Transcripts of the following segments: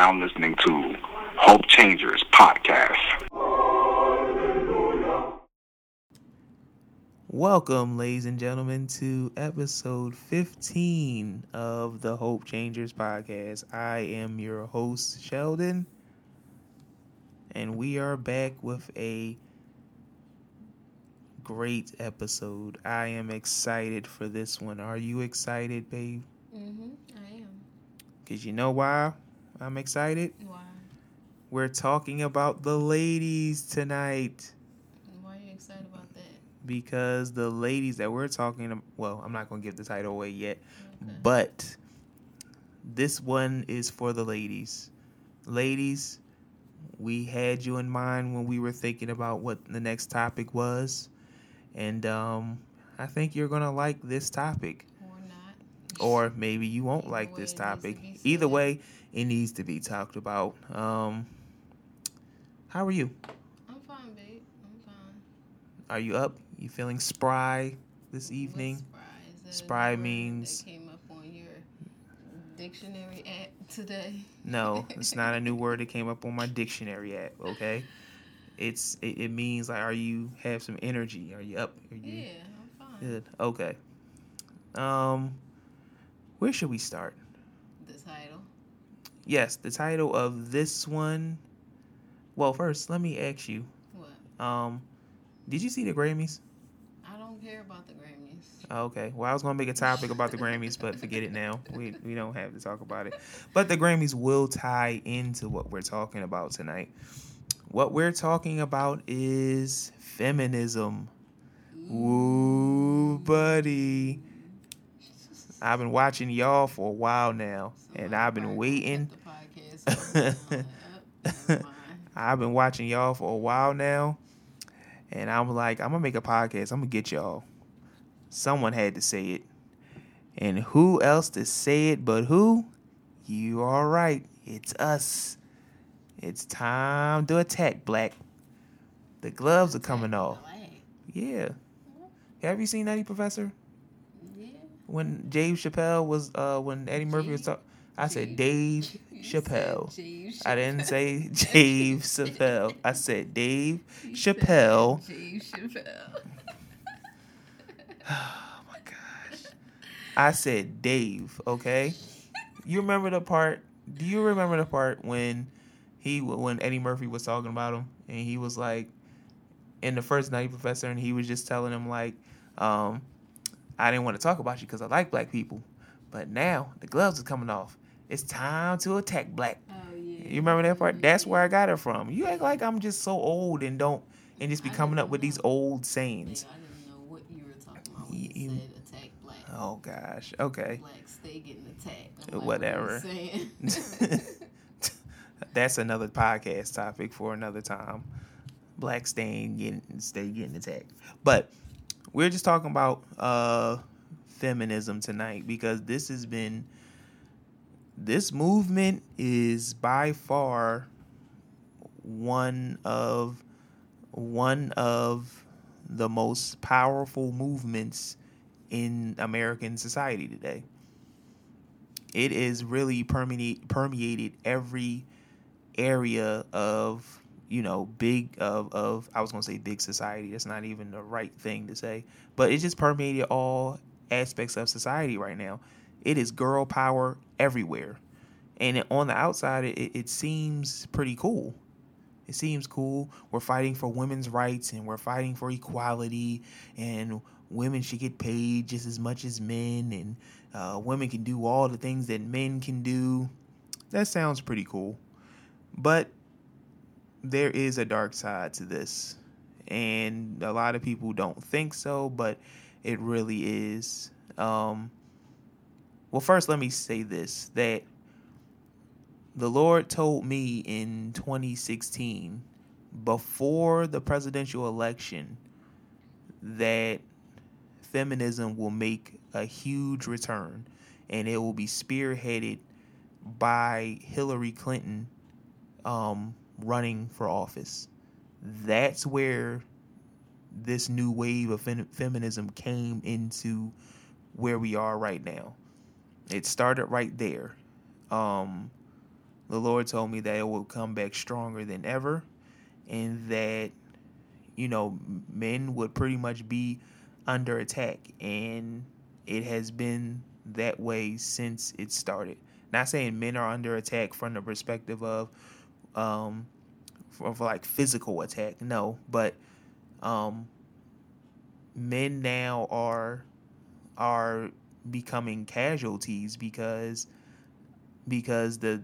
You are now listening to Hope Changers Podcast. Welcome, ladies and gentlemen, to episode 15 of the Hope Changers podcast. I am your host, Sheldon, and we are back with a great episode. I am excited for this one. Are you excited, babe? Mm-hmm. I am. Because you know why I'm excited? Why? We're talking about the ladies tonight. Why are you excited about that? because the ladies that we're talking well, I'm not going to give the title away yet, Okay. but this one is for the ladies. Ladies, we had you in mind when we were thinking about what the next topic was, and um, I think you're going to like this topic. or not. Or maybe you won't Either like this topic. Either way, it needs to be talked about. Um, how are you? I'm fine, babe. I'm fine. Are you up? You feeling spry this evening? What's spry? Is that Spry means- that came up on your dictionary app today. No, it's not a new word that came up on my dictionary app. Okay, it's it, it means like, are you have some energy? Are you up? Are you Yeah, I'm fine. good? Okay. Um, where should we start? Yes, the title of this one. Well, first, let me ask you. What? Um, did you see the Grammys? I don't care about the Grammys. Okay. Well, I was gonna make a topic about the Grammys, but forget it now. We we don't have to talk about it. But the Grammys will tie into what we're talking about tonight. What we're talking about is feminism. Ooh, buddy. I've been watching y'all for a while now, and I've been waiting. I've been watching y'all for a while now, and I'm like, I'm gonna make a podcast. I'm gonna get y'all. Someone had to say it, and who else to say it but who? You are right. It's us. It's time to attack, Black. The gloves are coming off. Yeah. Have you seen Nutty Professor? Yeah. When Dave Chappelle was, uh, when Eddie Murphy was talking, I said Dave? Chappelle. I didn't say Dave Chappelle. I said Dave You said Chappelle. Dave Chappelle. Oh my gosh. I said Dave, okay? You remember the part? Do you remember the part when he when Eddie Murphy was talking about him and he was like in the first Nutty Professor and he was just telling him like um I didn't want to talk about you because I like black people. But now the gloves are coming off. It's time to attack black. Oh yeah. You remember that part? That's where I got it from. You act like I'm just so old and don't and just be coming up with these old sayings. I didn't know what you were talking about when You- said attack black. Oh gosh. Okay. Black stay getting attacked. Like, Whatever. What are you saying? That's another podcast topic for another time. Black staying getting stay getting attacked. But we're just talking about uh feminism tonight because this has been this movement is by far one of one of the most powerful movements in American society today. It is really permeate, permeated every area of you know big of of I was gonna say big society. That's not even the right thing to say, but it just permeated all aspects of society right now. It is girl power everywhere, and on the outside, it, it seems pretty cool. It seems cool. We're fighting for women's rights and we're fighting for equality, and women should get paid just as much as men, and uh, women can do all the things that men can do. That sounds pretty cool. But there is a dark side to this. And a lot of people don't think so, but it really is. Um, well, first, let me say this that the Lord told me in 2016, before the presidential election, that feminism will make a huge return and it will be spearheaded by Hillary Clinton um, running for office. That's where this new wave of fem- feminism came into where we are right now. It started right there. Um, the Lord told me that it will come back stronger than ever, and that you know men would pretty much be under attack, and it has been that way since it started. Not saying men are under attack from the perspective of um, of like physical attack, no, but um, men now are are becoming casualties because because the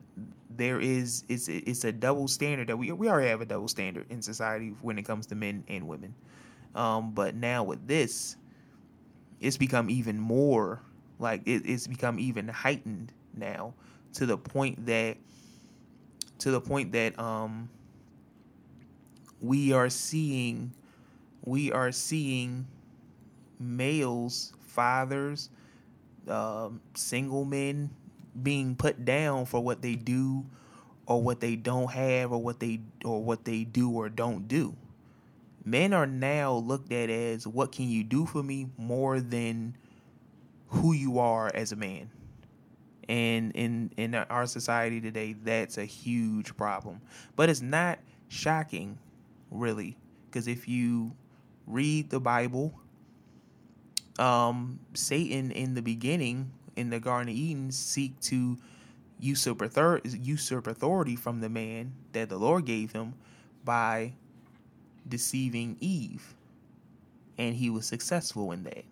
there is it's it's a double standard that we we already have a double standard in society when it comes to men and women. Um, but now with this, it's become even more like it, it's become even heightened now to the point that to the point that um we are seeing we are seeing males fathers um, single men being put down for what they do or what they don't have or what they or what they do or don't do. Men are now looked at as what can you do for me more than who you are as a man? And in in our society today that's a huge problem. But it's not shocking really because if you read the bible um satan in the beginning in the garden of eden seek to usurp authority, usurp authority from the man that the lord gave him by deceiving eve. And he was successful in that.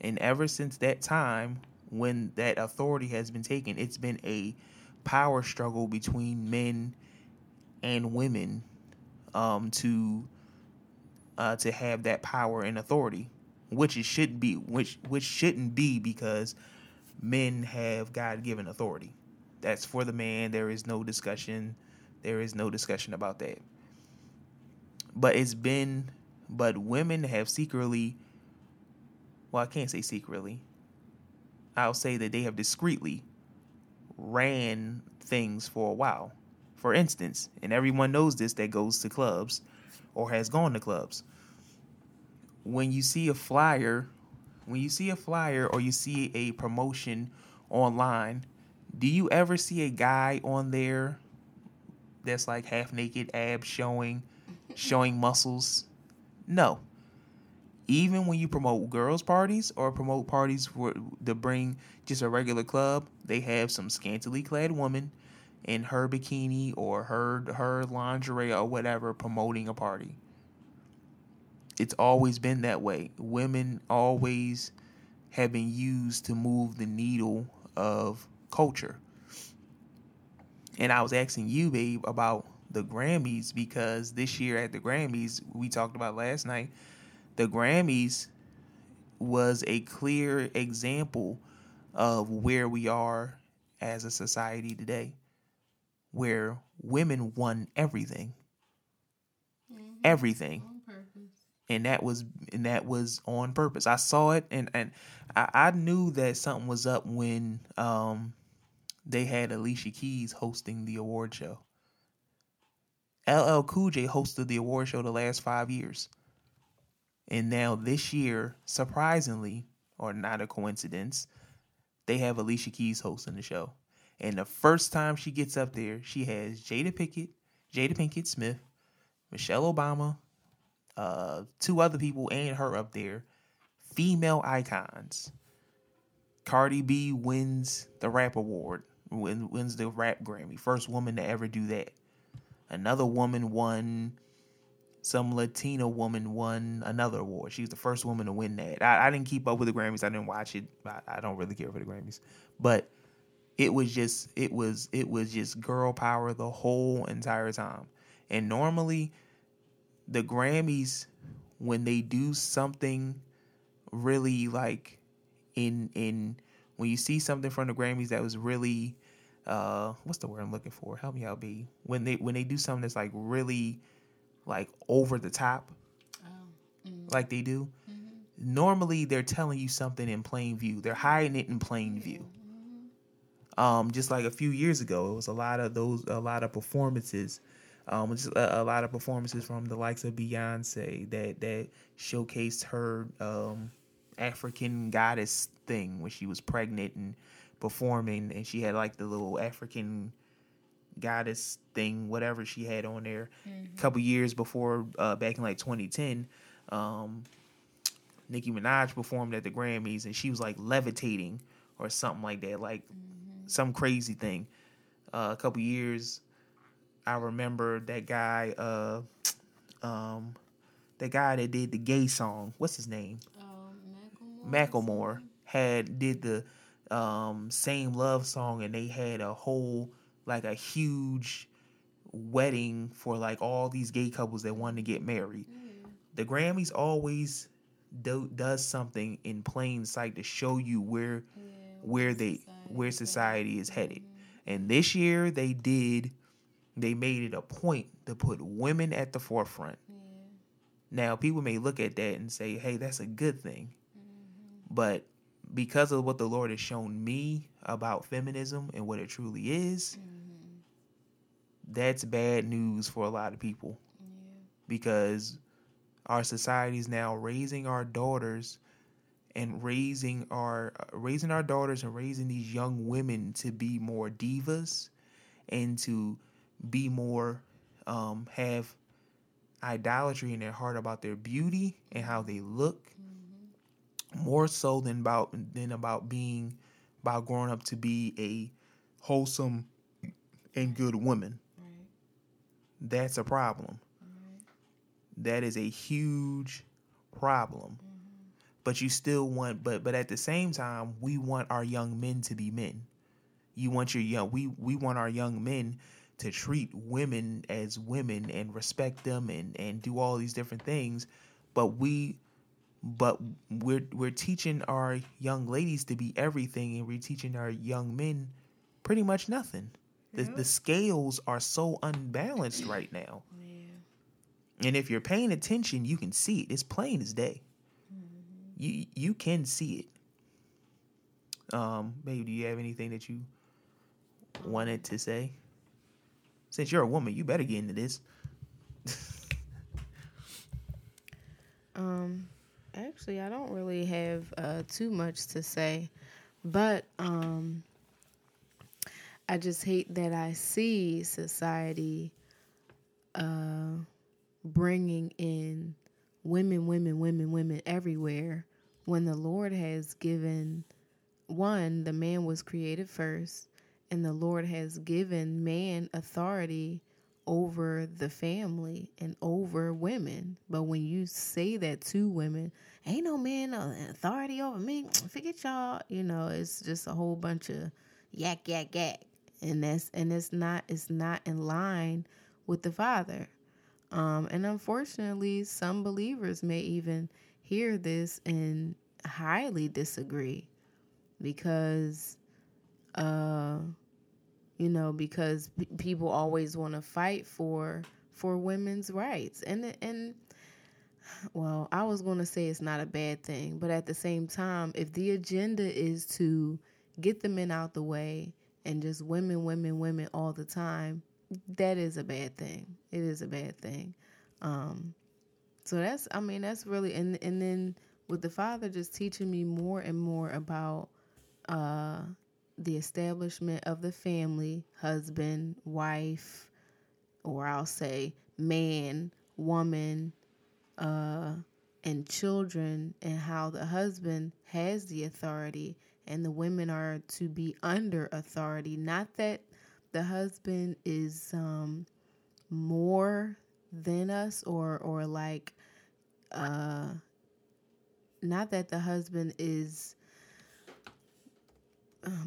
And ever since that time when that authority has been taken, it's been a power struggle between men and women um, to uh, to have that power and authority, which it should be, which which shouldn't be because men have God given authority. That's for the man. There is no discussion. There is no discussion about that. But it's been, but women have secretly. Well, I can't say secretly I'll say that they have discreetly ran things for a while. For instance, and everyone knows this that goes to clubs or has gone to clubs. When you see a flyer, when you see a flyer or you see a promotion online, do you ever see a guy on there that's like half naked, abs showing, showing muscles? No even when you promote girls parties or promote parties for to bring just a regular club, they have some scantily clad woman in her bikini or her her lingerie or whatever promoting a party. It's always been that way. Women always have been used to move the needle of culture. And I was asking you, babe, about the Grammys because this year at the Grammys, we talked about last night, the Grammys was a clear example of where we are as a society today, where women won everything, mm-hmm. everything, and that was and that was on purpose. I saw it, and and I, I knew that something was up when um, they had Alicia Keys hosting the award show. LL Cool J hosted the award show the last five years. And now this year, surprisingly, or not a coincidence, they have Alicia Keys hosting the show. And the first time she gets up there, she has Jada Pinkett, Jada Pinkett Smith, Michelle Obama, uh, two other people, and her up there. Female icons. Cardi B wins the rap award, wins the rap Grammy. First woman to ever do that. Another woman won some Latina woman won another award. She was the first woman to win that. I, I didn't keep up with the Grammys. I didn't watch it. I, I, don't really care for the Grammys, but it was just it was it was just girl power the whole entire time. And normally, the Grammys when they do something really like in in when you see something from the Grammys that was really uh what's the word I'm looking for? Help me out, B. When they when they do something that's like really like over the top, oh. mm-hmm. like they do. Mm-hmm. Normally, they're telling you something in plain view. They're hiding it in plain view. Mm-hmm. Um, just like a few years ago, it was a lot of those, a lot of performances. Um, just a, a, lot of performances from the likes of Beyonce that that showcased her um, African goddess thing when she was pregnant and performing, and she had like the little African goddess thing, whatever she had on there. A couple years before, uh, back in like 2010, um, Nicki Minaj performed at the Grammys and she was like levitating or something like that, like some crazy thing. Uh, a couple years, I remember that guy, uh, um, the guy that did the gay song. What's his name? Um, Macklemore had did the um, same love song, and they had a whole like a huge wedding for like all these gay couples that wanted to get married. The Grammys always do, does something in plain sight to show you where where they where society is headed. And this year they did they made it a point to put women at the forefront. Now people may look at that and say, "Hey, that's a good thing." But because of what the Lord has shown me about feminism and what it truly is, that's bad news for a lot of people. Because our society is now raising our daughters and raising our uh, raising our daughters and raising these young women to be more divas and to be more um, have idolatry in their heart about their beauty and how they look. More so than about than about being about growing up to be a wholesome and good woman. That's a problem. That is a huge problem. But you still want but but at the same time we want our young men to be men. You want your young we we want our young men to treat women as women and respect them and and do all these different things but we but we're we're teaching our young ladies to be everything and we're teaching our young men pretty much nothing. The, the scales are so unbalanced right now. And if you're paying attention you can see it. It's plain as day. You you can see it. Um baby do you have anything that you wanted to say since you're a woman you better get into this. Um, actually, I don't really have uh, too much to say, but um, I just hate that I see society uh, bringing in women, women, women, women everywhere when the Lord has given one, the man was created first, and the Lord has given man authority over the family and over women. But when you say that to women, ain't no man no authority over me. Forget y'all. You know, it's just a whole bunch of yak yak yak, and that's and it's not it's not in line with the Father. Um, and unfortunately, some believers may even hear this and highly disagree because uh you know because p- people always want to fight for for women's rights. And and well i was going to say it's not a bad thing but at the same time if the agenda is to get the men out the way and just women women women all the time that is a bad thing. It is a bad thing. Um so that's i mean that's really and and then with the father just teaching me more and more about uh the establishment of the family, husband, wife, or I'll say man, woman, uh, and children, and how the husband has the authority and the women are to be under authority. Not that the husband is um, more than us or or like uh not that the husband is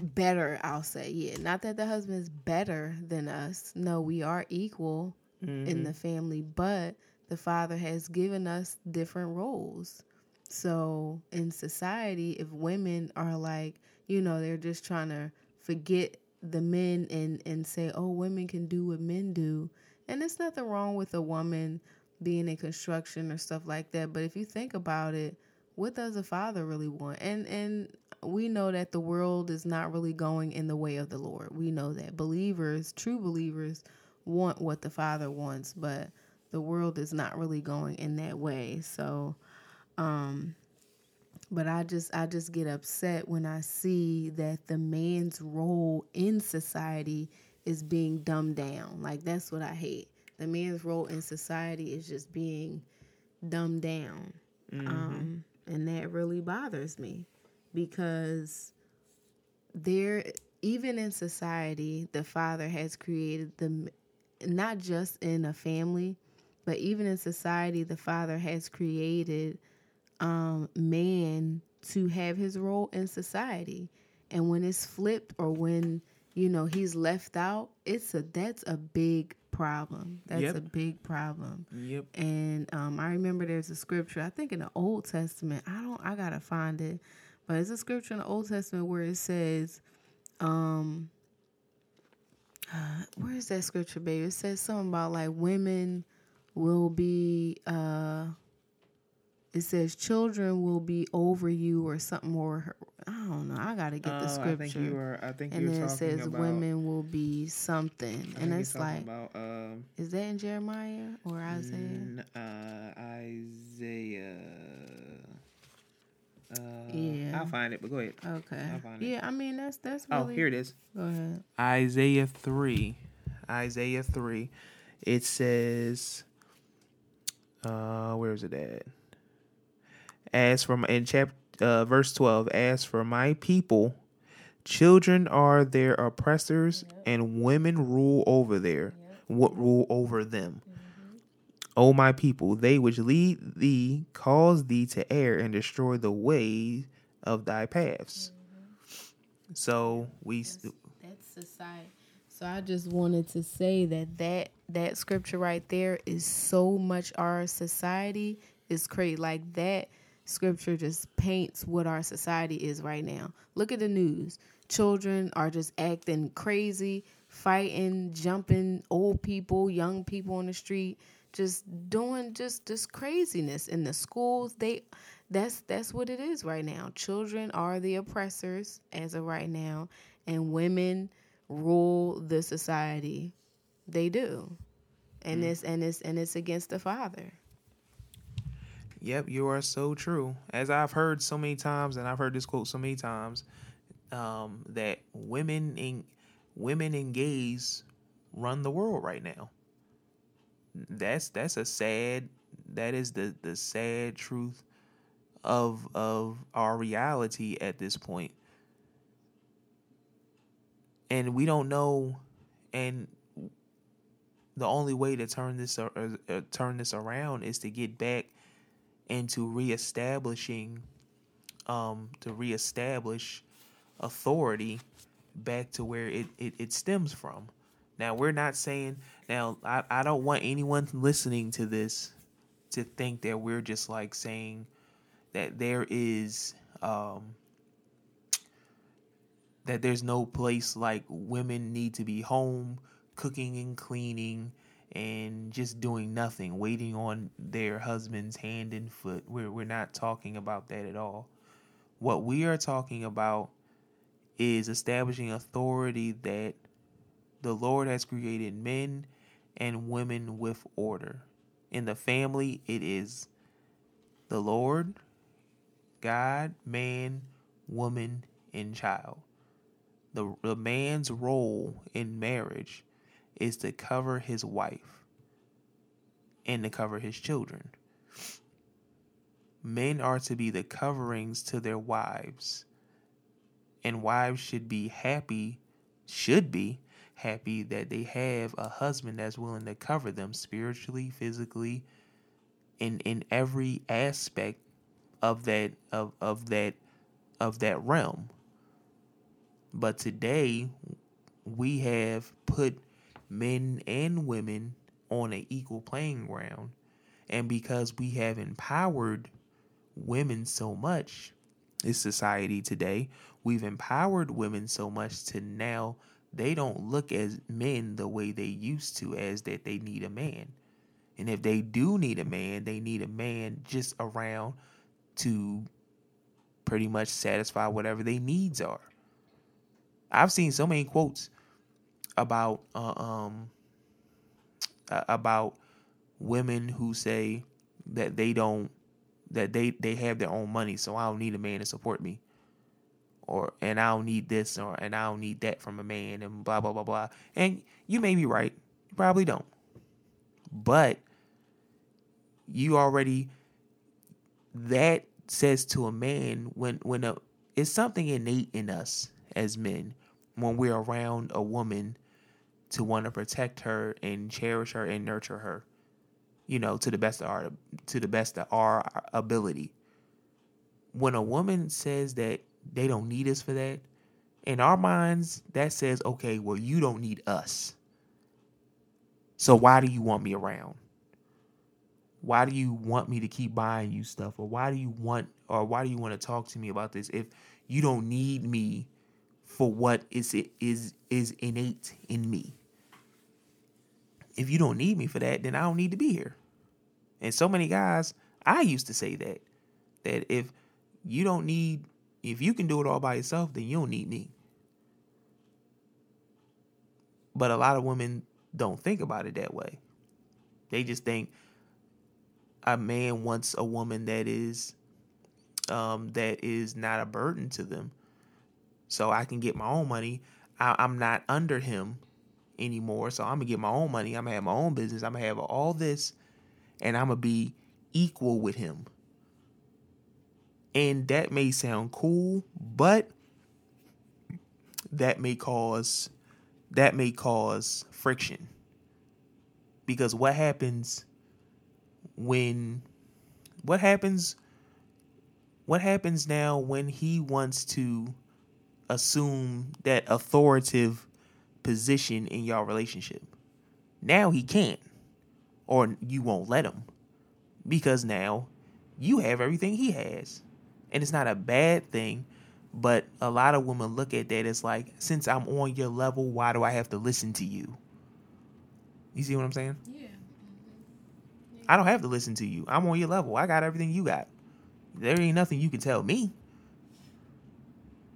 better, I'll say. Yeah, not that the husband is better than us. No, we are equal in mm-hmm. the family, but the father has given us different roles. So in society, if women are like, you know, they're just trying to forget the men and and say, "Oh, women can do what men do." And there's nothing wrong with a woman being in construction or stuff like that, but if you think about it, what does a father really want? And and we know that the world is not really going in the way of the Lord. We know that believers, true believers, want what the Father wants, but the world is not really going in that way. So, um, but I just I just get upset when I see that the man's role in society is being dumbed down. Like that's what I hate. The man's role in society is just being dumbed down. Um, and that really bothers me because there even in society the father has created the not just in a family but even in society the father has created um, man to have his role in society and when it's flipped or when you know he's left out it's a that's a big problem that's Yep. a big problem Yep. and um, I remember there's a scripture, I think in the Old Testament. I don't, I gotta find it, but it's a scripture in the Old Testament where it says, um, uh, where is that scripture, baby? It says something about like women will be, uh, it says children will be over you or something or I don't know. I gotta get the Oh, scripture. I think you were. I think and then it says about. women will be something, and it's like, about um, is that in Jeremiah or Isaiah? n- uh, Isaiah. Uh, Yeah. I'll find it, but go ahead. Okay. I'll find it. Yeah, I mean that's that's Oh, really. here it is. Go ahead. Isaiah 3. Isaiah 3. It says, uh, where is it at? As from in chapter uh, verse 12, as for my people, children are their oppressors, and women rule over their what rule over them. O my people, they which lead thee cause thee to err and destroy the way of thy paths. Mm-hmm. So we s- That's society. So I just wanted to say that that that scripture right there is so much our society is crazy. Like that scripture just paints what our society is right now. Look at the news. Children are just acting crazy, fighting, jumping old people, young people on the street, just doing just this craziness in the schools. They that's that's what it is right now. Children are the oppressors as of right now, and women rule the society. They do. And it's and it's and it's against the father. Yep, you are so true. As I've heard so many times, and I've heard this quote so many times, um, that women in women and gays run the world right now. That's that's a sad. That is the the sad truth of of our reality at this point. And we don't know, and the only way to turn this uh, uh, turn this around is to get back into reestablishing um to reestablish authority back to where it, it, it stems from. Now we're not saying now I, I don't want anyone listening to this to think that we're just like saying that there is um that there's no place like women need to be home cooking and cleaning and just doing nothing, waiting on their husband's hand and foot. We're we're not talking about that at all. What we are talking about is establishing authority that the Lord has created men and women with order. In the family, it is the Lord, God, man, woman, and child. The, the man's role in marriage is to cover his wife and to cover his children. Men are to be the coverings to their wives, and wives should be happy, should be happy that they have a husband that's willing to cover them spiritually, physically, in in every aspect of that of, of that of that realm. But today we have put men and women on an equal playing ground. And because we have empowered women so much in society today, we've empowered women so much to now they don't look as men the way they used to, as that they need a man. And if they do need a man, they need a man just around to pretty much satisfy whatever their needs are. I've seen so many quotes about uh, um about women who say that they don't that they they have their own money, so I don't need a man to support me. Or and I don't need this or and I don't need that from a man and blah blah blah blah. And you may be right. You probably don't. But you already that says to a man when when a it's something innate in us as men when we're around a woman to want to protect her and cherish her and nurture her you know to the best of our to the best of our ability when a woman says that they don't need us for that. In our minds that says okay well you don't need us. So why do you want me around? Why do you want me to keep buying you stuff? Or why do you want or why do you want to talk to me about this if you don't need me for what is is is innate in me? If you don't need me for that then i don't need to be here. And so many guys i used to say that that if you don't need if you can do it all by yourself then you don't need me but a lot of women don't think about it that way they just think a man wants a woman that is um, that is not a burden to them. So I can get my own money. I, I'm not under him anymore. So I'm gonna get my own money. I'm gonna have my own business. I'm gonna have all this, and I'm gonna be equal with him. And that may sound cool, but that may cause that may cause friction. Because what happens when what happens what happens now when he wants to assume that authoritative position in your relationship? Now he can't or you won't let him. Because now you have everything he has and it's not a bad thing but a lot of women look at that as like since i'm on your level why do i have to listen to you you see what i'm saying Yeah. I don't have to listen to you. I'm on your level. I got everything you got. There ain't nothing you can tell me.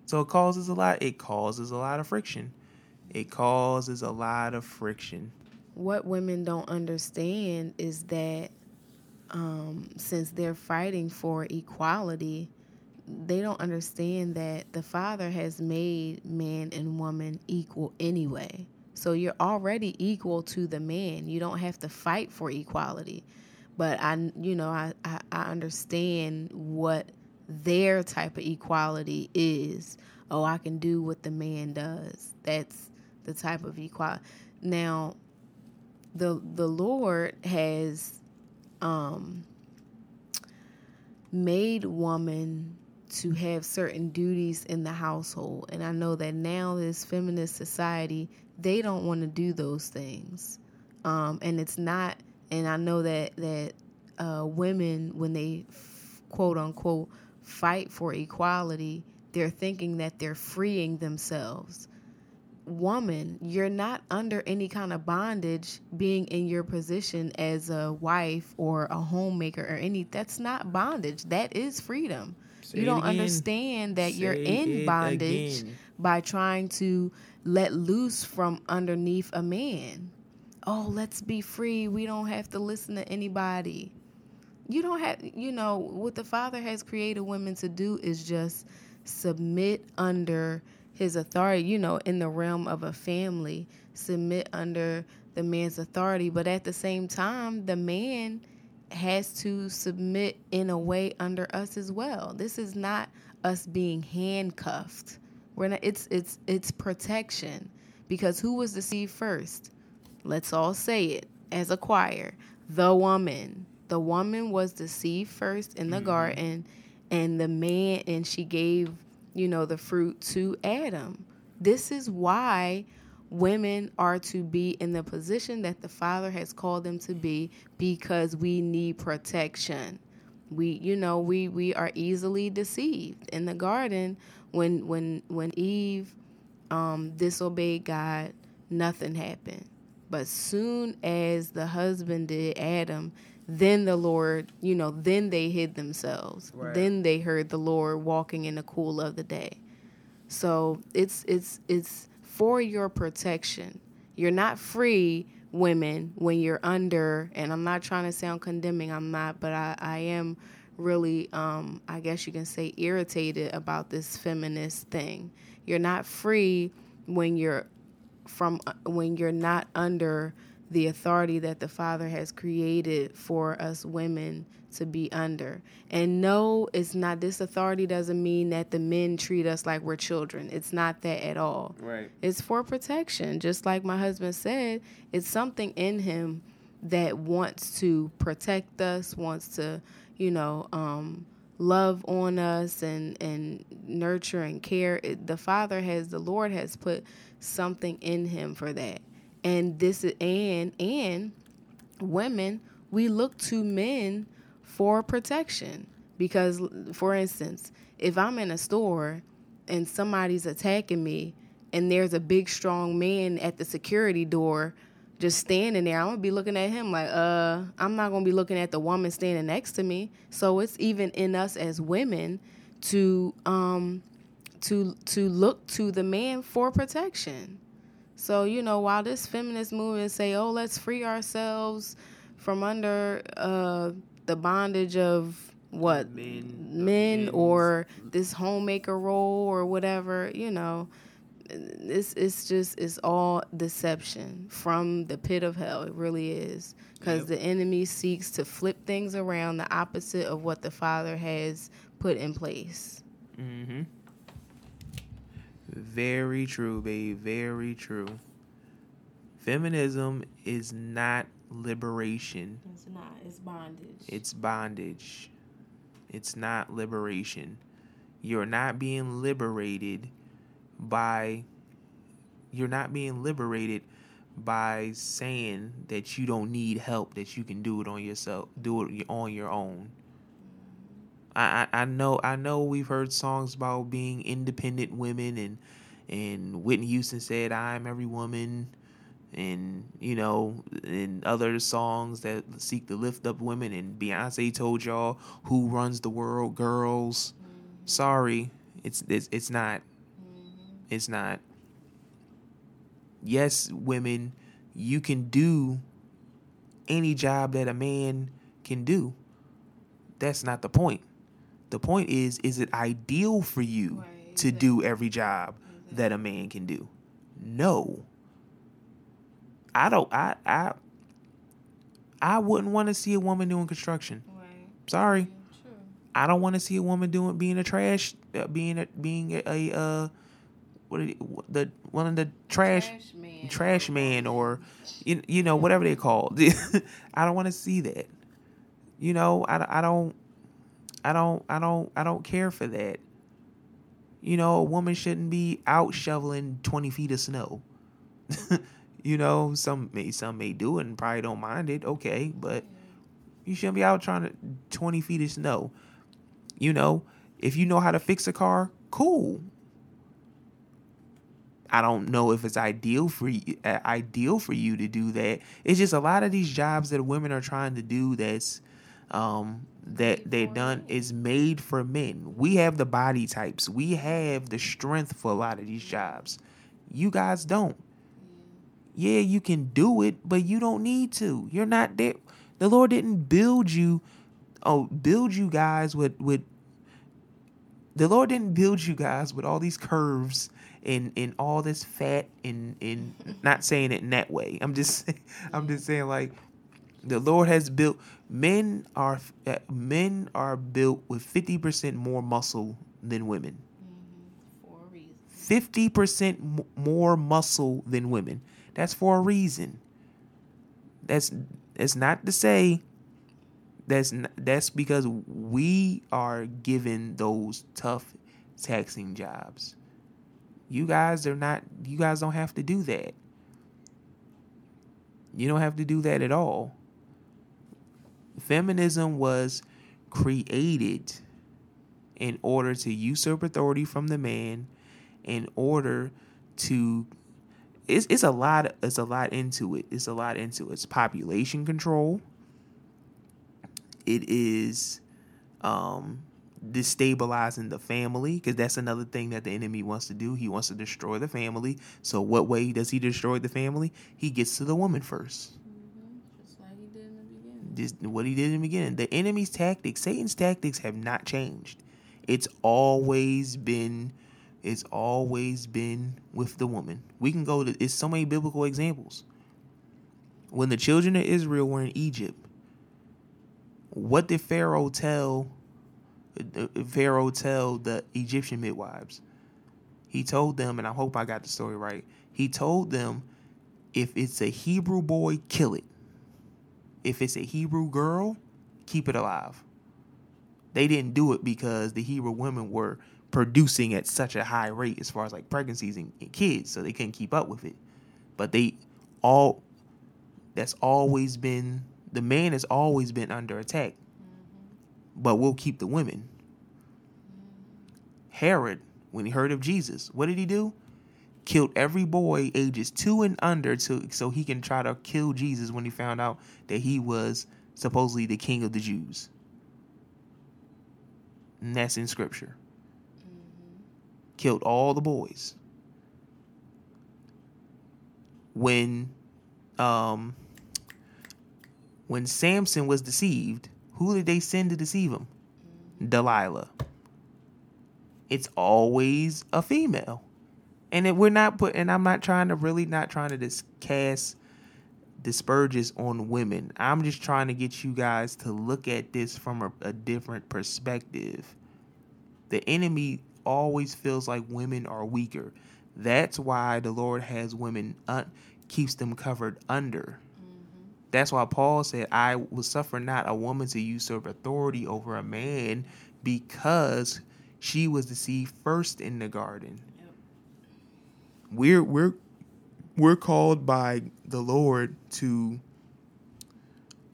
So it causes a lot. It causes a lot of friction. It causes a lot of friction. What women don't understand is that um, since they're fighting for equality, they don't understand that the Father has made man and woman equal anyway. So you're already equal to the man. You don't have to fight for equality. But I, you know, I, I, I understand what their type of equality is. Oh, I can do what the man does. That's the type of equality. Now, the the Lord has um, made woman to have certain duties in the household, and I know that now this feminist society they don't want to do those things, um, and it's not. And I know that that uh, women when they quote unquote fight for equality, they're thinking that they're freeing themselves woman, you're not under any kind of bondage being in your position as a wife or a homemaker or any that's not bondage. That is freedom. Say you don't again. understand that you're in bondage again. by trying to let loose from underneath a man. Oh, let's be free. We don't have to listen to anybody. You don't have, you know, what the Father has created women to do is just submit under his authority, you know, in the realm of a family, submit under the man's authority. But at the same time, the man has to submit in a way under us as well. This is not us being handcuffed. We're not it's it's it's protection. Because who was deceived first? Let's all say it as a choir. The woman. The woman was deceived first in the mm-hmm. garden and the man and she gave you know the fruit to Adam. This is why women are to be in the position that the Father has called them to be because we need protection. We you know, we we are easily deceived. In the garden when when when Eve um disobeyed God, nothing happened. But soon as the husband did Adam, then the Lord, you know, then they hid themselves. Right. Then they heard the Lord walking in the cool of the day. So it's it's it's for your protection. You're not free, women, when you're under. And I'm not trying to sound condemning. I'm not, but I I am really, um, I guess you can say, irritated about this feminist thing. You're not free when you're from uh, when you're not under the authority that the Father has created for us women to be under. And no, it's not this authority doesn't mean that the men treat us like we're children. It's not that at all. Right. It's for protection. Just like my husband said, it's something in him that wants to protect us, wants to, you know, um, love on us and and nurture and care. It, the Father has, the Lord has put something in him for that. And this is and and women, we look to men for protection because for instance, if I'm in a store and somebody's attacking me and there's a big strong man at the security door just standing there, I'm gonna be looking at him like, uh, I'm not gonna be looking at the woman standing next to me. So it's even in us as women to um to to look to the man for protection. So, you know, while this feminist movement say, "Oh, let's free ourselves from under uh the bondage of what Men, men or this homemaker role or whatever, you know, it's it's just it's all deception from the pit of hell. It really is because Yep. the enemy seeks to flip things around the opposite of what the Father has put in place. Mm-hmm. Very true, babe. Very true. Feminism is not liberation. It's not. It's bondage. It's bondage. It's not liberation. You're not being liberated by you're not being liberated by saying that you don't need help, that you can do it on yourself, do it on your own. I, I, I know I know we've heard songs about being independent women and and Whitney Houston said I'm every woman and you know and other songs that seek to lift up women. And Beyonce told y'all who runs the world girls? Sorry it's it's it's not. It's not. Yes women you can do any job that a man can do. That's not the point. The point is is it ideal for you Right, to do every job that a man can do? No i don't i i i wouldn't want to see a woman doing construction Right. sorry True. I don't want to see a woman doing being a trash, uh, being a being a, a uh, what are the, the one of the trash Trash man. trash man or you, you know whatever they call. I don't want to see that. You know, I, I don't I don't I don't I don't care for that. You know, a woman shouldn't be out shoveling twenty feet of snow. you know, some may some may do it and probably don't mind it. Okay, but you shouldn't be out trying to twenty feet of snow. You know, if you know how to fix a car, cool. I don't know if it's ideal for you, uh, ideal for you to do that. It's just a lot of these jobs that women are trying to do that's um, that they done is made for men. We have the body types. We have the strength for a lot of these jobs. You guys don't. Yeah, you can do it, but you don't need to. You're not there. The Lord didn't build you oh build you guys with with the Lord didn't build you guys with all these curves and and all this fat and and not saying it in that way. I'm just I'm just saying like the Lord has built men are uh, men are built with 50% more muscle than women. For a reason. 50% more muscle than women. That's for a reason. That's it's not to say that's that's because we are given those tough taxing jobs. You guys are not you guys don't have to do that. You don't have to do that at all. Feminism was created in order to usurp authority from the man in order to it's, it's a lot it's a lot into it. It's a lot into it. It's population control. It is um destabilizing the family because that's another thing that the enemy wants to do. He wants to destroy the family. So what way does he destroy the family? He gets to the woman first. Just like he did in the beginning. Just what he did in the beginning. The enemy's tactics, Satan's tactics have not changed. It's always been it's always been with the woman. We can go to it's so many biblical examples. When the children of Israel were in Egypt, what did Pharaoh tell uh, Pharaoh tell the Egyptian midwives? He told them, and I hope I got the story right. He told them, if it's a Hebrew boy, kill it. If it's a Hebrew girl, keep it alive. They didn't do it because the Hebrew women were producing at such a high rate as far as like pregnancies and, and kids, so they couldn't keep up with it. But they all that's always been the man has always been under attack. Mm-hmm. But we'll keep the women. Mm-hmm. Herod, when he heard of Jesus, what did he do? Killed every boy ages two and under to so he can try to kill Jesus when he found out that he was supposedly the king of the Jews. And that's in scripture. Killed all the boys. When um when Samson was deceived, who did they send to deceive him? Delilah. It's always a female. And it, we're not put and I'm not trying to really not trying to dis- cast disperges on women. I'm just trying to get you guys to look at this from a, a different perspective. The enemy always feels like women are weaker. That's why the Lord has women un- keeps them covered under. That's why Paul said, I will suffer not a woman to usurp authority over a man because she was deceived first in the garden. We're we're we're called by the Lord to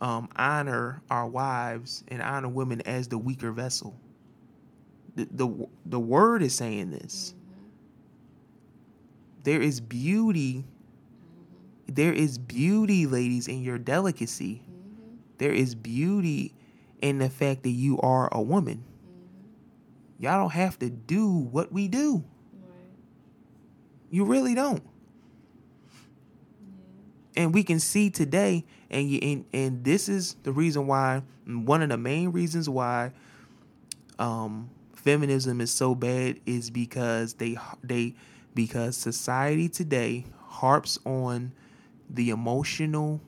um, honor our wives and honor women as the weaker vessel. The, the the word is saying this. Mm-hmm. There is beauty mm-hmm. there is beauty, ladies, in your delicacy. Mm-hmm. There is beauty in the fact that you are a woman. Y'all don't have to do what we do. You really don't. And we can see today, and you, and, and this is the reason why, one of the main reasons why, um, feminism is so bad is because they they because society today harps on the emotional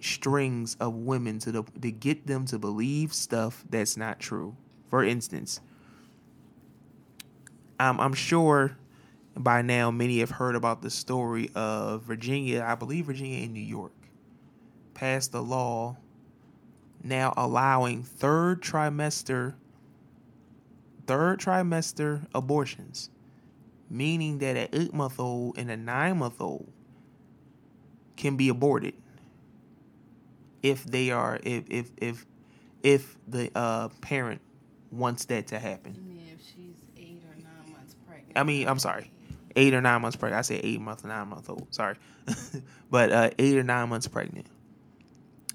strings of women to the to get them to believe stuff that's not true. For instance, I'm I'm sure by now many have heard about the story of Virginia, I believe Virginia in New York, passed a law now allowing third trimester third trimester abortions, meaning that an eight month old and a nine month old can be aborted if they are if if if if the uh, parent wants that to happen. Yeah, if she's eight or nine months pregnant. I mean, I'm sorry, eight or nine months pregnant. I said eight month, nine month old. Sorry, but uh, eight or nine months pregnant.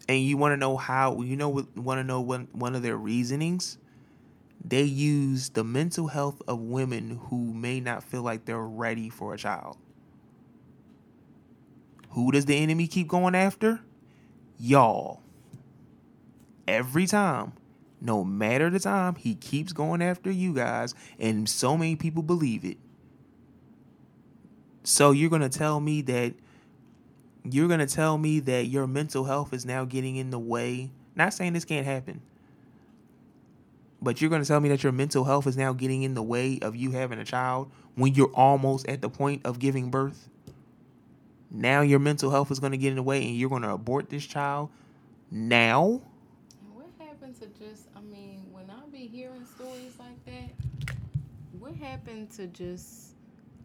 And you want to know how? You know, want to know one one of their reasonings? They use the mental health of women who may not feel like they're ready for a child. Who does the enemy keep going after? Y'all. Every time, no matter the time, he keeps going after you guys, and so many people believe it. So you're going to tell me that you're going to tell me that your mental health is now getting in the way. Not saying this can't happen. But you're going to tell me that your mental health is now getting in the way of you having a child when you're almost at the point of giving birth? Now your mental health is going to get in the way and you're going to abort this child now? What happened to just, I mean, when I be hearing stories like that, what happened to just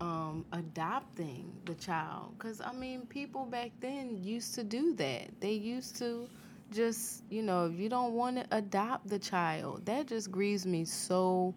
um, adopting the child? Because, I mean, people back then used to do that. They used to just, you know, if you don't want to adopt the child, that just grieves me so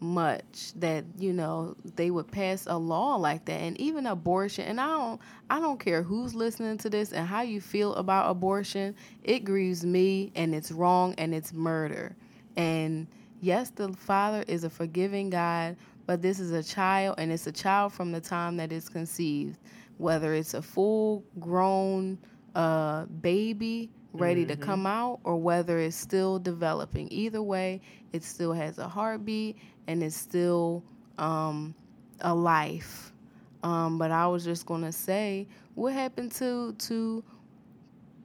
much that you know they would pass a law like that and even abortion. And I don't I don't care who's listening to this and how you feel about abortion it grieves me and it's wrong and it's murder. And yes the father is a forgiving God but this is a child and it's a child from the time that it's conceived. Whether it's a full grown uh baby ready to come out or whether it's still developing. Either way, it still has a heartbeat and it's still um, a life. Um, but I was just gonna say, what happened to to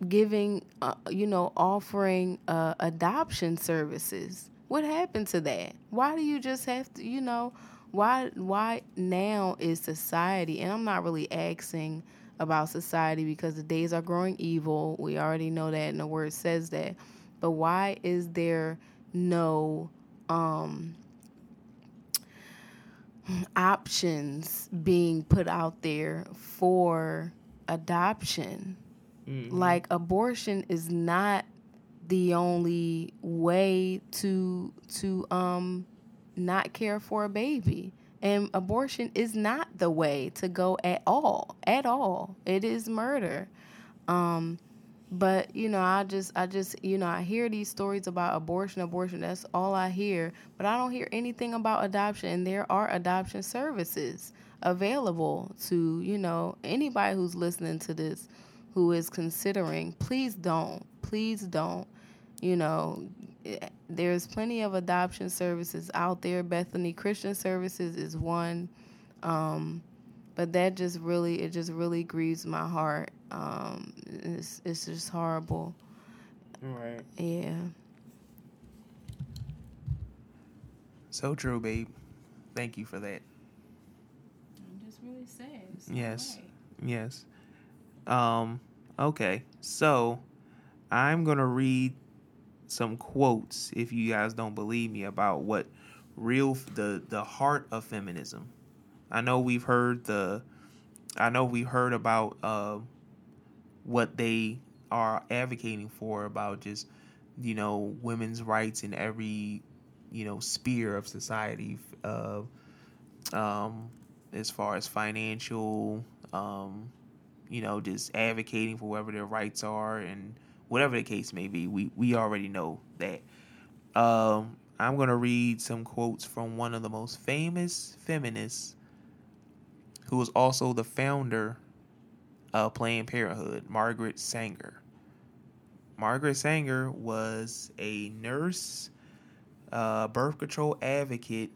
giving, uh, you know, offering uh, adoption services? What happened to that? Why do you just have to, you know, why why now is society? And I'm not really asking about society because the days are growing evil. We already know that, and the word says that. But why is there no um, options being put out there for adoption? Like abortion is not the only way to to um not care for a baby. And abortion is not the way to go at all. At all. It is murder. Um but you know, I just I just you know, I hear these stories about abortion, abortion, that's all I hear, but I don't hear anything about adoption and there are adoption services available to, you know, anybody who's listening to this who is considering, please don't. Please don't. You know, there's plenty of adoption services out there. Bethany Christian Services is one. Um, but that just really, it just really grieves my heart. Um, it's, it's just horrible. Right. Yeah. So true, babe. Thank you for that. I'm just really sad. It's Yes. right. Yes. Um, okay. So I'm gonna read some quotes if you guys don't believe me about what real the the heart of feminism. I know we've heard the I know we've heard about uh what they are advocating for about just you know women's rights in every you know sphere of society uh um as far as financial um you know, just advocating for whatever their rights are and whatever the case may be. We we already know that. Um, I'm gonna read some quotes from one of the most famous feminists, who was also the founder of Planned Parenthood, Margaret Sanger. Margaret Sanger was a nurse, uh, birth control advocate,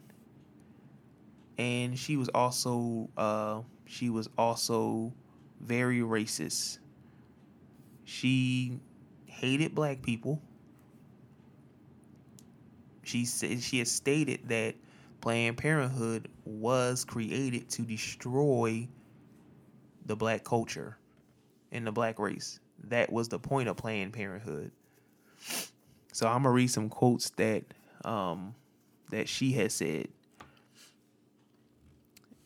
and she was also uh, she was also very racist. She hated black people. She said she has stated that Planned Parenthood was created to destroy the black culture and the black race. That was the point of Planned Parenthood. So I'm gonna read some quotes that um, that she has said.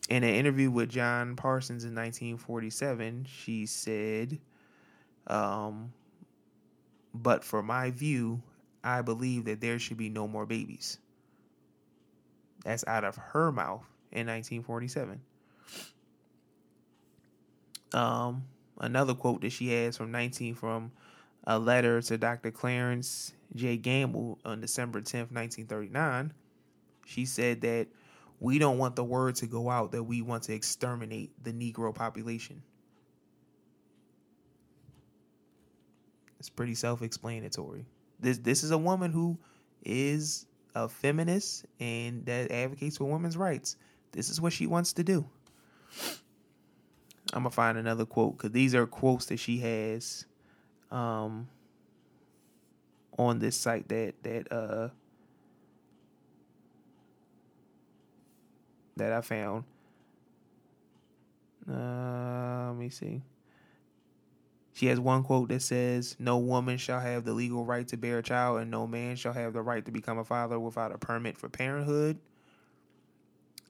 In an interview with John Parsons in 1947, she said, um, But for my view, I believe that there should be no more babies. That's out of her mouth in 1947. Um, another quote that she has from 19 from a letter to Dr. Clarence J. Gamble on December 10th, 1939. She said that we don't want the word to go out that we want to exterminate the Negro population. It's pretty self-explanatory. This this is a woman who is a feminist and that advocates for women's rights. This is what she wants to do. I'm gonna find another quote because these are quotes that she has um, on this site that that uh, that I found. Uh, let me see. She has one quote that says, "No woman shall have the legal right to bear a child, and no man shall have the right to become a father without a permit for parenthood."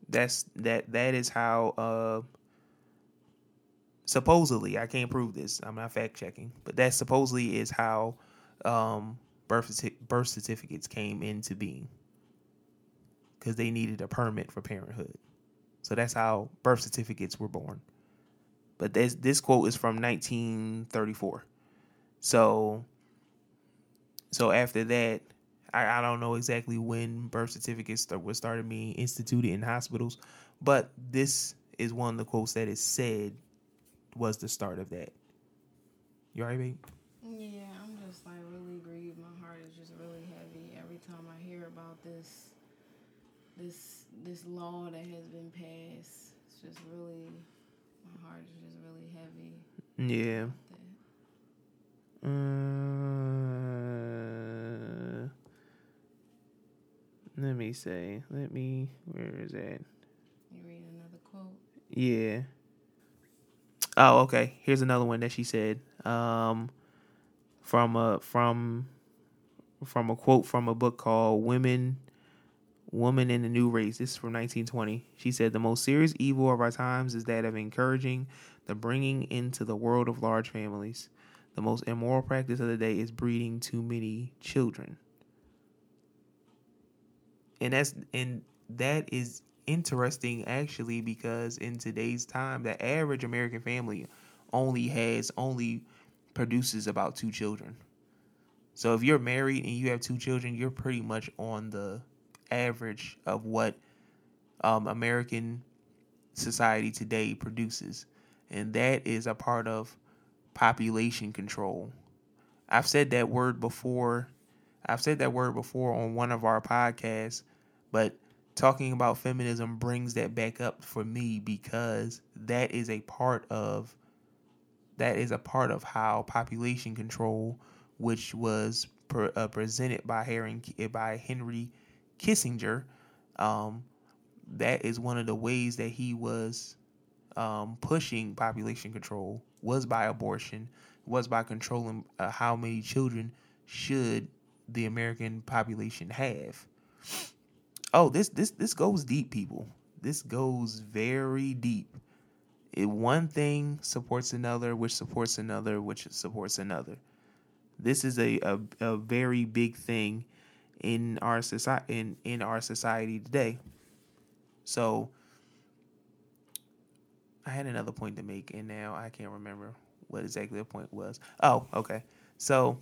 That's that. That is how. Uh, supposedly, I can't prove this. I'm not fact checking, but that supposedly is how um, birth birth certificates came into being because they needed a permit for parenthood. So that's how birth certificates were born. But this this quote is from 1934. So so after that, I, I don't know exactly when birth certificates start, were started being instituted in hospitals, but this is one of the quotes that is said was the start of that. You alright, babe? Yeah, I'm just like really grieved. My heart is just really heavy every time I hear about this this this law that has been passed. It's just really my heart is just really heavy. Yeah. Uh, let me say. Let me. Where is that? You read another quote. Yeah. Oh, okay. Here's another one that she said. Um, from a from from a quote from a book called "Women." Woman and the New Race. This is from 1920. She said, The most serious evil of our times is that of encouraging the bringing into the world of large families. The most immoral practice of the day is breeding too many children. And that's and that is interesting actually because in today's time the average American family only has only produces about two children. So if you're married and you have two children, you're pretty much on the average of what um, American society today produces. And that is a part of population control. I've said that word before. I've said that word before on one of our podcasts, but talking about feminism brings that back up for me because that is a part of that is a part of how population control, which was pre- uh, presented by Henry by Henry Kissinger, um, that is one of the ways that he was um, pushing population control was by abortion, was by controlling uh, how many children should the American population have. Oh, this this this goes deep, people. This goes very deep. It one thing supports another, which supports another, which supports another. This is a, a, a very big thing in our society in, in our society today. So I had another point to make and now I can't remember what exactly the point was. Oh, okay. So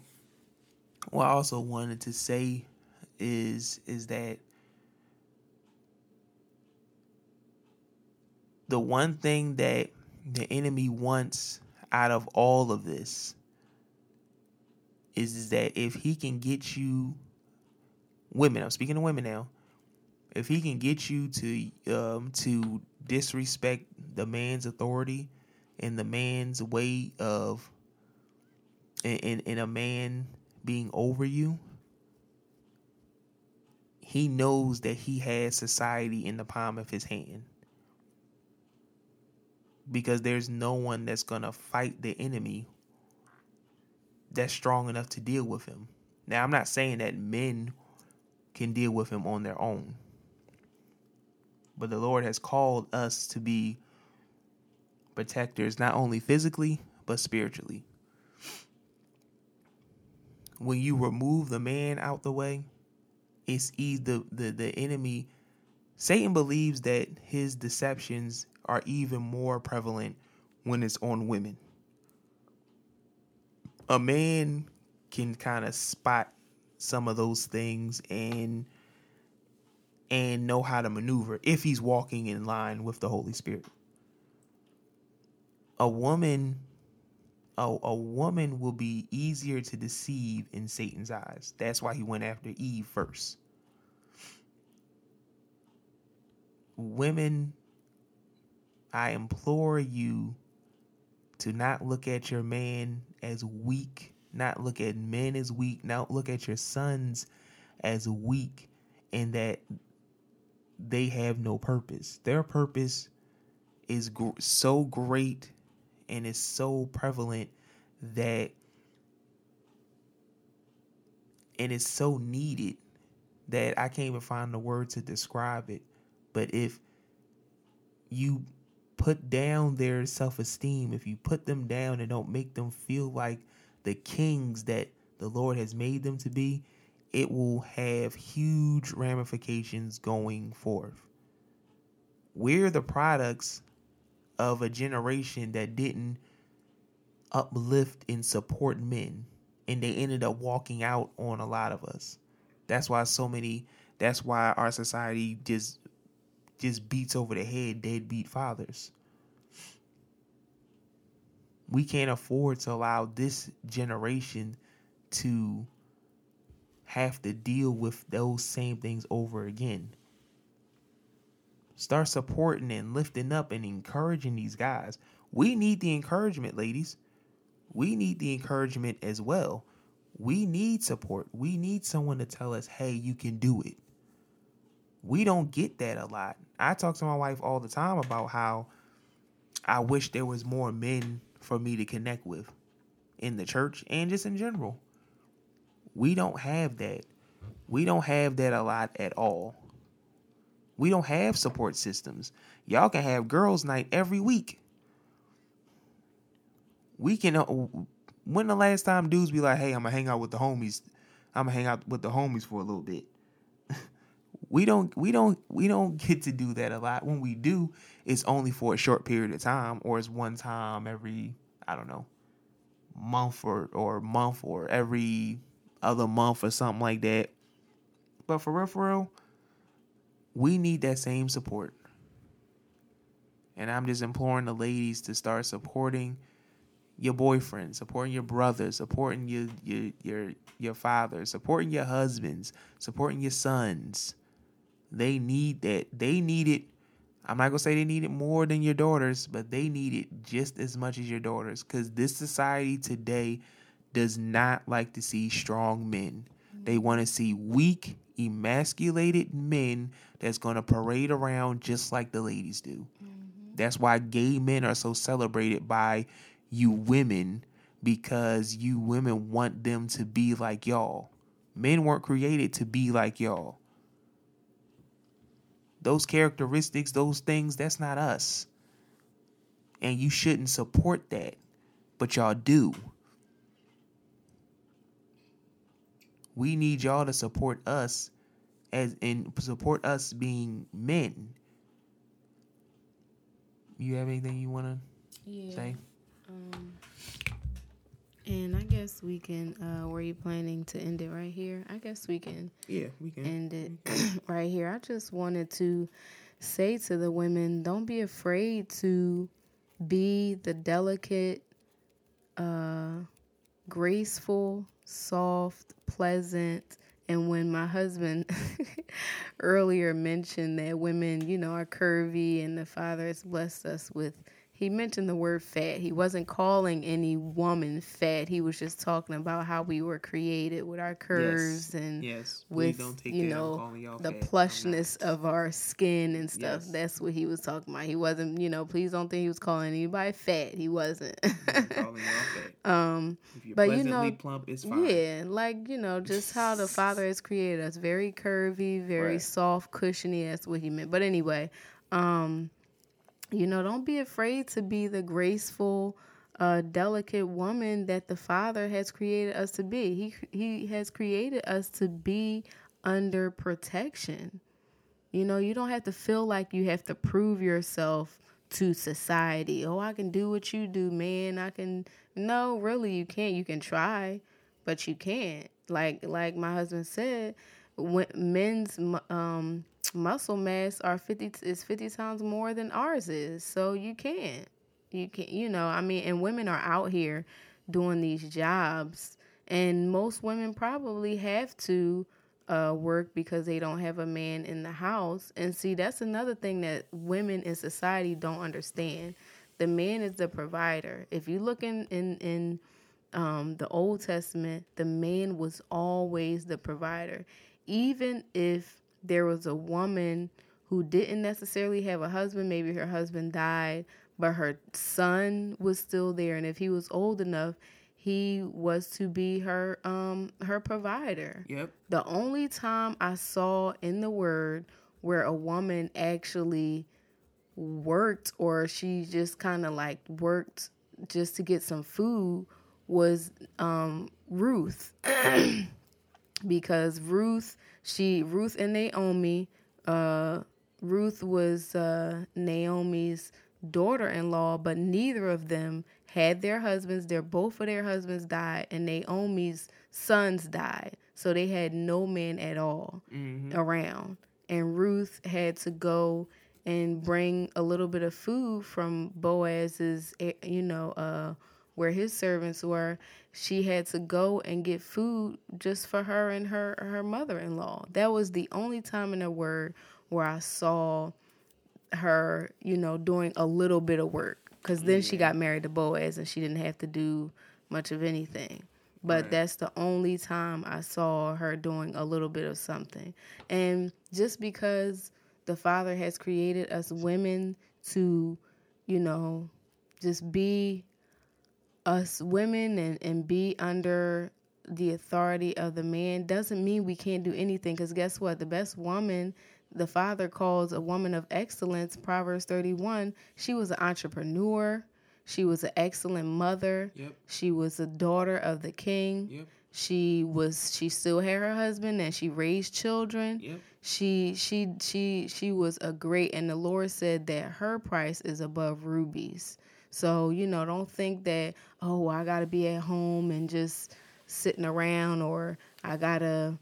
what I also wanted to say is is that the one thing that the enemy wants out of all of this is, is that if he can get you women, I'm speaking to women now. If he can get you to um, to disrespect the man's authority and the man's way of in, in a man being over you, he knows that he has society in the palm of his hand. Because there's no one that's going to fight the enemy that's strong enough to deal with him. Now, I'm not saying that men can deal with him on their own. But the Lord has called us to be protectors, not only physically, but spiritually. When you remove the man out the way, it's either the, the enemy. Satan believes that his deceptions are even more prevalent when it's on women. A man can kind of spot some of those things and and know how to maneuver if he's walking in line with the Holy Spirit. A woman a, a woman will be easier to deceive in Satan's eyes. That's why he went after Eve first. Women, I implore you to not look at your man as weak not look at men as weak, not look at your sons as weak, and that they have no purpose. Their purpose is gr- so great and is so prevalent that and it's so needed that I can't even find the word to describe it. But if you put down their self esteem, if you put them down and don't make them feel like the kings that the Lord has made them to be, it will have huge ramifications going forth. We're the products of a generation that didn't uplift and support men, and they ended up walking out on a lot of us. That's why so many. That's why our society just just beats over the head deadbeat fathers we can't afford to allow this generation to have to deal with those same things over again. Start supporting and lifting up and encouraging these guys. We need the encouragement, ladies. We need the encouragement as well. We need support. We need someone to tell us, hey, you can do it. We don't get that a lot. I talk to my wife all the time about how I wish there was more men for me to connect with in the church and just in general. We don't have that. We don't have that a lot at all. We don't have support systems. Y'all can have girls' night every week. We can. uh, When the last time dudes be like, "Hey, I'm gonna hang out with the homies. I'm gonna hang out with the homies for a little bit." We don't. We don't. We don't get to do that a lot. When we do, it's only for a short period of time, or it's one time every. I don't know, month or or month or every other month or something like that. But for real, for real, we need that same support. And I'm just imploring the ladies to start supporting your boyfriend, supporting your brother, supporting your your your your father, supporting your husbands, supporting your sons. They need that. They need it. I'm not gonna say they need it more than your daughters, but they need it just as much as your daughters. Cause this society today does not like to see strong men. They want to see weak, emasculated men that's gonna parade around just like the ladies do. Mm-hmm. That's why gay men are so celebrated by you women because you women want them to be like y'all. Men weren't created to be like y'all. Those characteristics, those things, that's not us. And you shouldn't support that. But y'all do. We need y'all to support us as and support us being men. You have anything you want to Yeah. say? Um, and I guess we can. Uh, were you planning to end it right here? I guess we can Yeah, we can. end it right here. I just wanted to say to the women, don't be afraid to be the delicate, uh, graceful, soft, pleasant. And when my husband earlier mentioned that women, you know, are curvy and the Father has blessed us with he mentioned the word fat. He wasn't calling any woman fat. He was just talking about how we were created with our curves and yes, with you know the plushness of our skin and stuff. Yes. That's what he was talking about. He wasn't, you know, please don't think he was calling anybody fat. He wasn't. um, but you know, plump, yeah, like you know, just how the Father has created us, very curvy, very Right. soft, cushiony. That's what he meant. But anyway, um, you know, don't be afraid to be the graceful, uh, delicate woman that the Father has created us to be. He He has created us to be under protection. You know, you don't have to feel like you have to prove yourself to society. Oh, I can do what you do, man. I can. No, really, you can't. You can try, but you can't. Like like my husband said, when men's um muscle mass are 50 is 50 times more than ours is. So you can't. You can you know, I mean, and women are out here doing these jobs and most women probably have to uh, work because they don't have a man in the house. And see, that's another thing that women in society don't understand. The man is the provider. If you look in in, in um, the Old Testament, the man was always the provider. Even if there was a woman who didn't necessarily have a husband, maybe her husband died, but her son was still there, and if he was old enough, he was to be her um her provider. Yep. The only time I saw in the word where a woman actually worked or she just kind of like worked just to get some food was um Ruth. because Ruth, she Ruth and Naomi, uh Ruth was uh Naomi's daughter-in-law, but neither of them had their husbands. Their both of their husbands died, and Naomi's sons died. So they had no men at all around. And Ruth had to go and bring a little bit of food from Boaz's, eh, you know, uh, where his servants were, she had to go and get food just for her and her her mother-in-law. That was the only time in the word where I saw her, you know, doing a little bit of work. Because then she got married to Boaz and she didn't have to do much of anything. But Right. that's the only time I saw her doing a little bit of something. And just because the Father has created us women to, you know, just be us women and, and be under the authority of the man doesn't mean we can't do anything. Because guess what? The best woman the Father calls a woman of excellence, Proverbs 31, she was an entrepreneur. She was an excellent mother. Yep. She was a daughter of the king. Yep. She was she still had her husband and she raised children. Yep. She she she she was a great and the Lord said that her price is above rubies. So, you know, don't think that oh, I got to be at home and just sitting around or I got to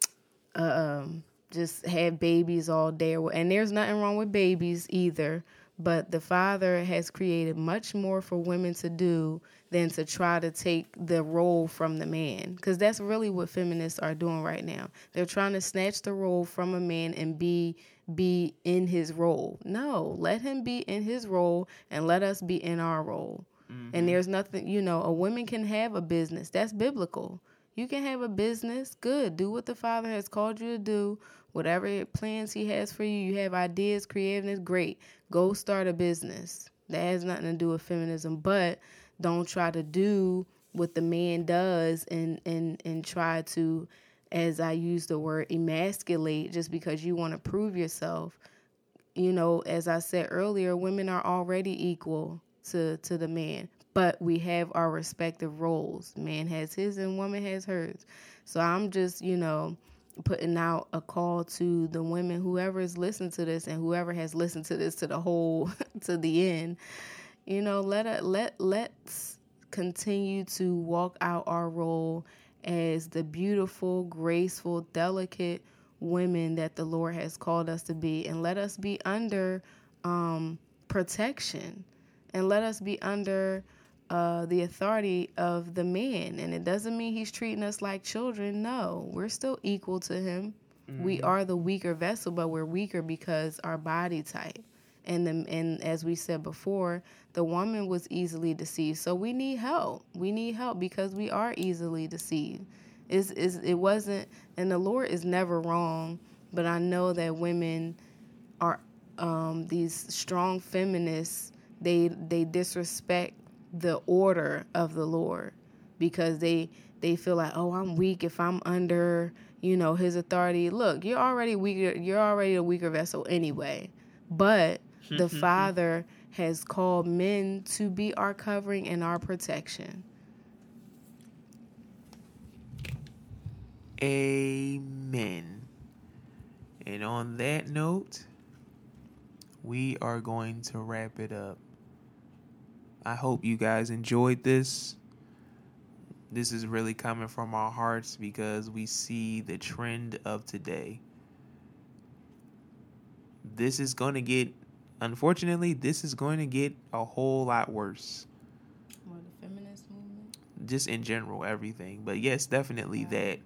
um just have babies all day. And there's nothing wrong with babies either but the father has created much more for women to do than to try to take the role from the man because that's really what feminists are doing right now. They're trying to snatch the role from a man and be be in his role. No let him be in his role and let us be in our role. And mm-hmm. there's nothing you know a woman can have a business. That's biblical. You can have a business. Good. Do what the father has called you to do. Whatever plans he has for you you have ideas creativeness great. Go start a business. That has nothing to do with feminism but don't try to do what the man does and and and try to as i use the word emasculate just because you want to prove yourself you know, as I said earlier, women are already equal to to the man, but we have our respective roles. Man has his and woman has hers. So I'm just, you know, putting out a call to the women whoever is listening to this and whoever has listened to this to the whole to the end. You know, let let let's continue to walk out our role as the beautiful, graceful, delicate women that the Lord has called us to be, and let us be under um, protection, and let us be under uh, the authority of the man. And it doesn't mean he's treating us like children. No, we're still equal to him. We are the weaker vessel, but we're weaker because our body type. And the, and as we said before, the woman was easily deceived. So we need help. We need help because we are easily deceived. Is is it wasn't and the Lord is never wrong, but I know that women are um, these strong feminists. They they disrespect the order of the Lord because they they feel like oh I'm weak if I'm under you know his authority. Look, you're already weaker. You're already a weaker vessel anyway. But the mm-hmm, mm-hmm. Father has called men to be our covering and our protection. Amen. And on that note, we are going to wrap it up. I hope you guys enjoyed this. This is really coming from our hearts because we see the trend of today. This is going to get, unfortunately, this is going to get a whole lot worse. What the feminist movement? Just in general, everything. But yes, definitely that.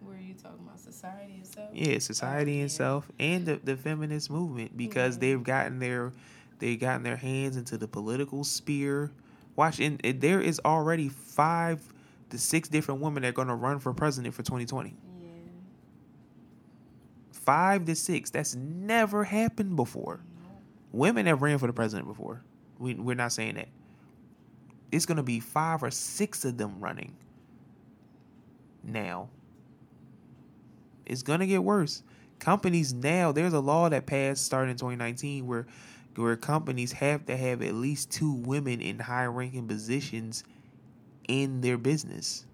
Where are you talking about society itself? Yeah, society yeah. itself and the, the feminist movement because Yeah. they've gotten their they've gotten their hands into the political sphere. Watch, and there is already five to six different women that are going to run for president for 2020. Yeah. Five to six. That's never happened before. Women have ran for the president before. We, we're not saying that. It's going to be five or six of them running now. It's going to get worse. Companies now, there's a law that passed starting in 2019 where where companies have to have at least two women in high ranking positions in their business.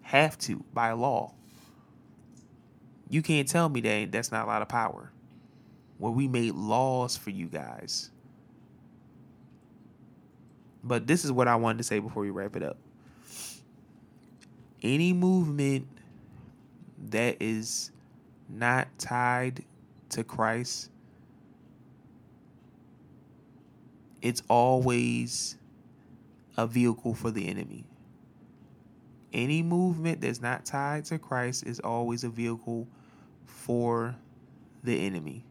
Have to by law. You can't tell me that that's not a lot of power. Where we made laws for you guys. But this is what I wanted to say before we wrap it up. Any movement that is not tied to Christ, it's always a vehicle for the enemy. Any movement that's not tied to Christ is always a vehicle for the enemy.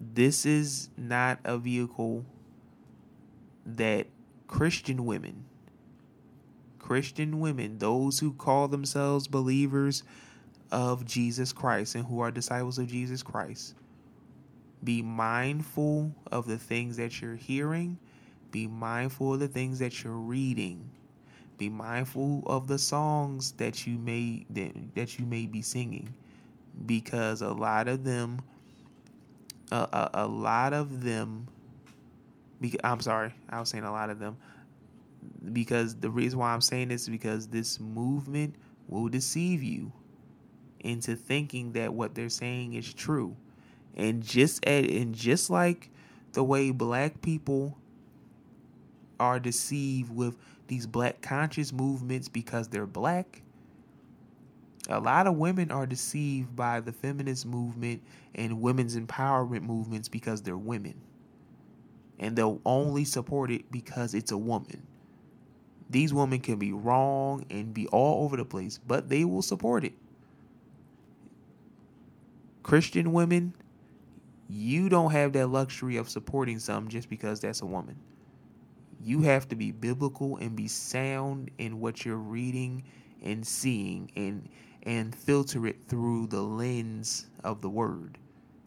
This is not a vehicle that Christian women, Christian women, those who call themselves believers of Jesus Christ and who are disciples of Jesus Christ, be mindful of the things that you're hearing, be mindful of the things that you're reading. Be mindful of the songs that you may that, that you may be singing because a lot of them a, a, a lot of them because, I'm sorry, I was saying a lot of them because the reason why I'm saying this is because this movement will deceive you into thinking that what they're saying is true. And just at, and just like the way black people are deceived with these black conscious movements because they're black, a lot of women are deceived by the feminist movement and women's empowerment movements because they're women. And they'll only support it because it's a woman. These women can be wrong and be all over the place, but they will support it. Christian women, you don't have that luxury of supporting something just because that's a woman. You have to be biblical and be sound in what you're reading and seeing and and filter it through the lens of the word.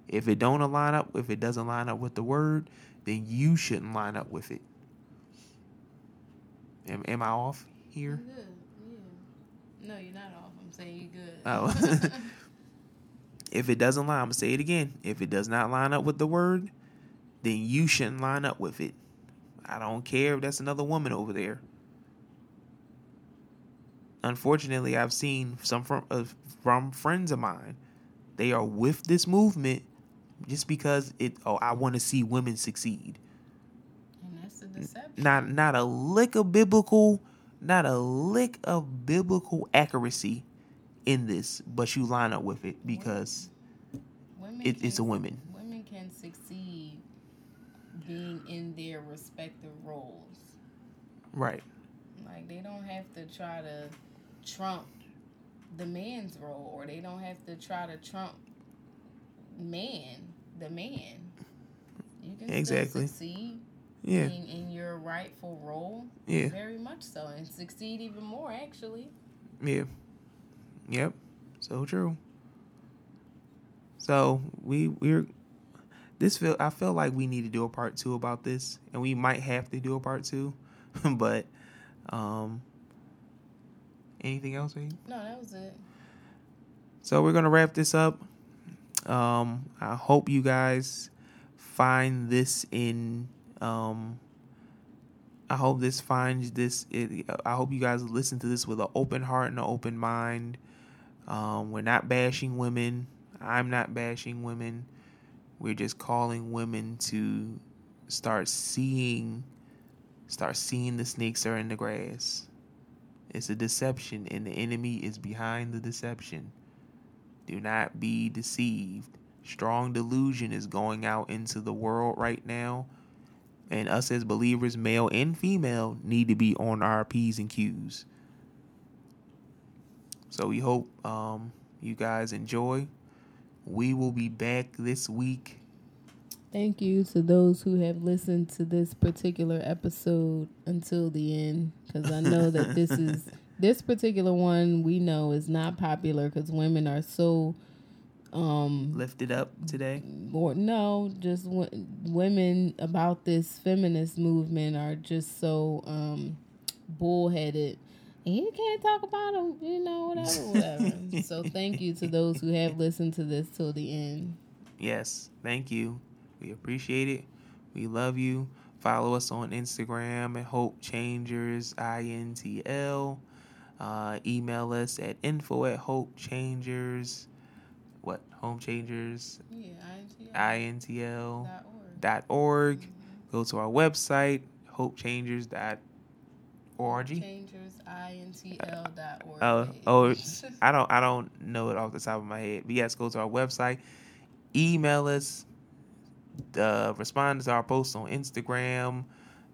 If it don't align up, if it doesn't line up with the word, then you shouldn't line up with it. Am, am I off here? Good. Yeah. No, you're not off. I'm saying you're good. Oh. if it doesn't line, I'm gonna say it again. If it does not line up with the word, then you shouldn't line up with it. I don't care if that's another woman over there. Unfortunately, I've seen some from uh, from friends of mine. They are with this movement just because it. Oh, I want to see women succeed. and that's the deception. Not not a lick of biblical, not a lick of biblical accuracy in this, but you line up with it because women it, it's a women. Women can succeed being in their respective roles. Right. Like they don't have to try to trump the man's role, or they don't have to try to trump man, the man. You can Exactly. still succeed Yeah. in, in your rightful role. Yeah. Very much so, and succeed even more actually. Yeah. Yep. So true. So we we're this feel I feel like we need to do a part two about this, and we might have to do a part two, but um. Anything else? No, that was it. So we're gonna wrap this up. Um, I hope you guys find this in. Um, I hope this finds this. It, I hope you guys listen to this with an open heart and an open mind. Um, we're not bashing women. I'm not bashing women. We're just calling women to start seeing, start seeing the snakes are in the grass. It's a deception, and the enemy is behind the deception. Do not be deceived. Strong delusion is going out into the world right now. And us as believers, male and female, need to be on our P's and Q's. So we hope um, you guys enjoy. We will be back this week. Thank you to those who have listened to this particular episode until the end, because I know that this is this particular one we know is not popular because women are so um Lift it up today. or no, just w- women about this feminist movement are just so um bullheaded. And you can't talk about them, you know, whatever, whatever. so thank you to those who have listened to this till the end. Yes, thank you. We appreciate it. We love you. Follow us on Instagram at Hope Changers INTL. Uh, email us at info at Hope Changers. What? Home Changers Yeah, INTL dot org. dot org. Go to our website, hopechangers dot org. Changers, INTL dot org. Oh, oh, I don't, I don't know it off the top of my head. But yes, go to our website, email us, uh, respond to our posts on Instagram,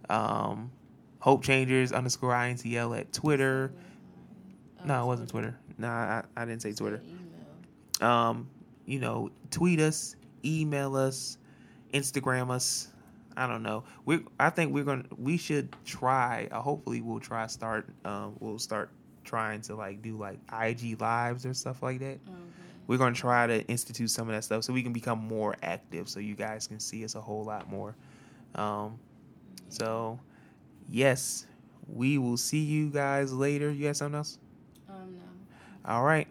Um, Hope Changers underscore INTL at Twitter. No, it wasn't Twitter. No, I, I didn't say Twitter. Um, you know, tweet us, email us, Instagram us. I don't know. We I think we're gonna we should try. Uh, hopefully, we'll try start. Um, we'll start trying to like do like IG lives or stuff like that. We're gonna try to institute some of that stuff so we can become more active, so you guys can see us a whole lot more. Um, so yes, we will see you guys later. You got something else? Um, no. All right.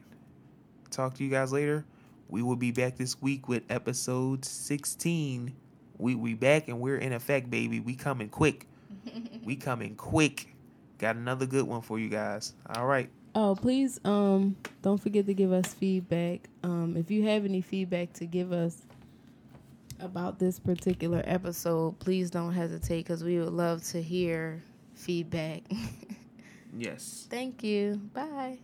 Talk to you guys later. We will be back this week with episode 16. We we back and we're in effect, baby. We coming quick. we coming quick. Got another good one for you guys. All right. Oh, please um don't forget to give us feedback. Um if you have any feedback to give us about this particular episode, please don't hesitate because we would love to hear feedback. Yes. Thank you. Bye.